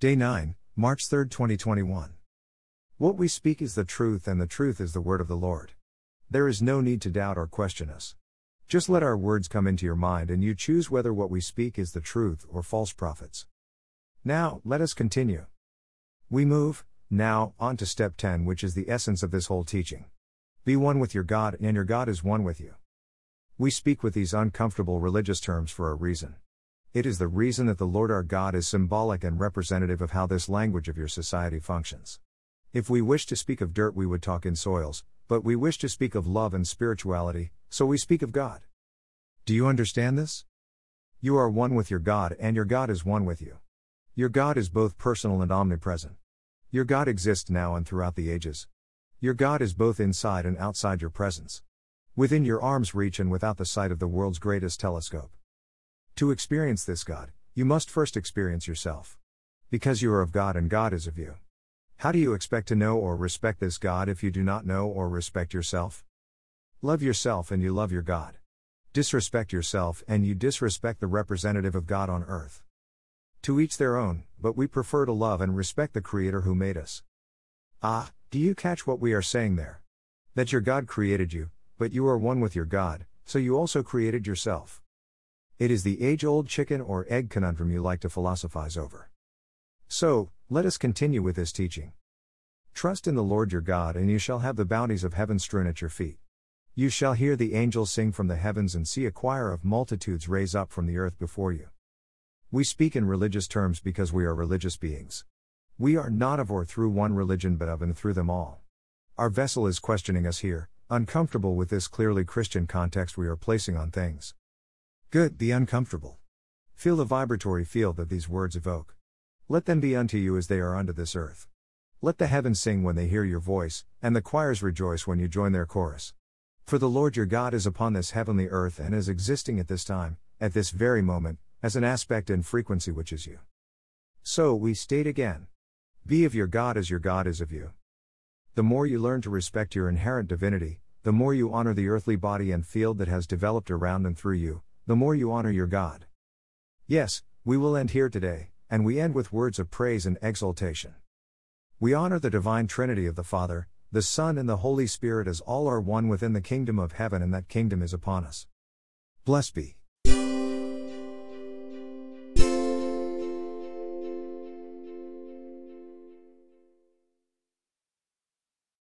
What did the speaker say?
Day 9, March 3, 2021. What we speak is the truth, and the truth is the word of the Lord. There is no need to doubt or question us. Just let our words come into your mind and you choose whether what we speak is the truth or false prophets. Now, let us continue. We move, now, on to step 10, which is the essence of this whole teaching. Be one with your God, and your God is one with you. We speak with these uncomfortable religious terms for a reason. It is the reason that the Lord our God is symbolic and representative of how this language of your society functions. If we wish to speak of dirt, we would talk in soils, but we wish to speak of love and spirituality, so we speak of God. Do you understand this? You are one with your God, and your God is one with you. Your God is both personal and omnipresent. Your God exists now and throughout the ages. Your God is both inside and outside your presence. Within your arm's reach and without the sight of the world's greatest telescope. To experience this God, you must first experience yourself. Because you are of God and God is of you. How do you expect to know or respect this God if you do not know or respect yourself? Love yourself and you love your God. Disrespect yourself and you disrespect the representative of God on earth. To each their own, but we prefer to love and respect the Creator who made us. Ah, do you catch what we are saying there? That your God created you, but you are one with your God, so you also created yourself. It is the age old chicken or egg conundrum you like to philosophize over. So, let us continue with this teaching. Trust in the Lord your God, and you shall have the bounties of heaven strewn at your feet. You shall hear the angels sing from the heavens and see a choir of multitudes raise up from the earth before you. We speak in religious terms because we are religious beings. We are not of or through one religion but of and through them all. Our vessel is questioning us here, uncomfortable with this clearly Christian context we are placing on things. Good, be uncomfortable. Feel the vibratory field that these words evoke. Let them be unto you as they are unto this earth. Let the heavens sing when they hear your voice, and the choirs rejoice when you join their chorus. For the Lord your God is upon this heavenly earth and is existing at this time, at this very moment, as an aspect and frequency which is you. So we state again Be of your God as your God is of you. The more you learn to respect your inherent divinity, the more you honor the earthly body and field that has developed around and through you, the more you honor your God. Yes, we will end here today, and we end with words of praise and exaltation. We honor the divine Trinity of the Father, the Son, and the Holy Spirit as all are one within the kingdom of heaven, and that kingdom is upon us. Blessed be.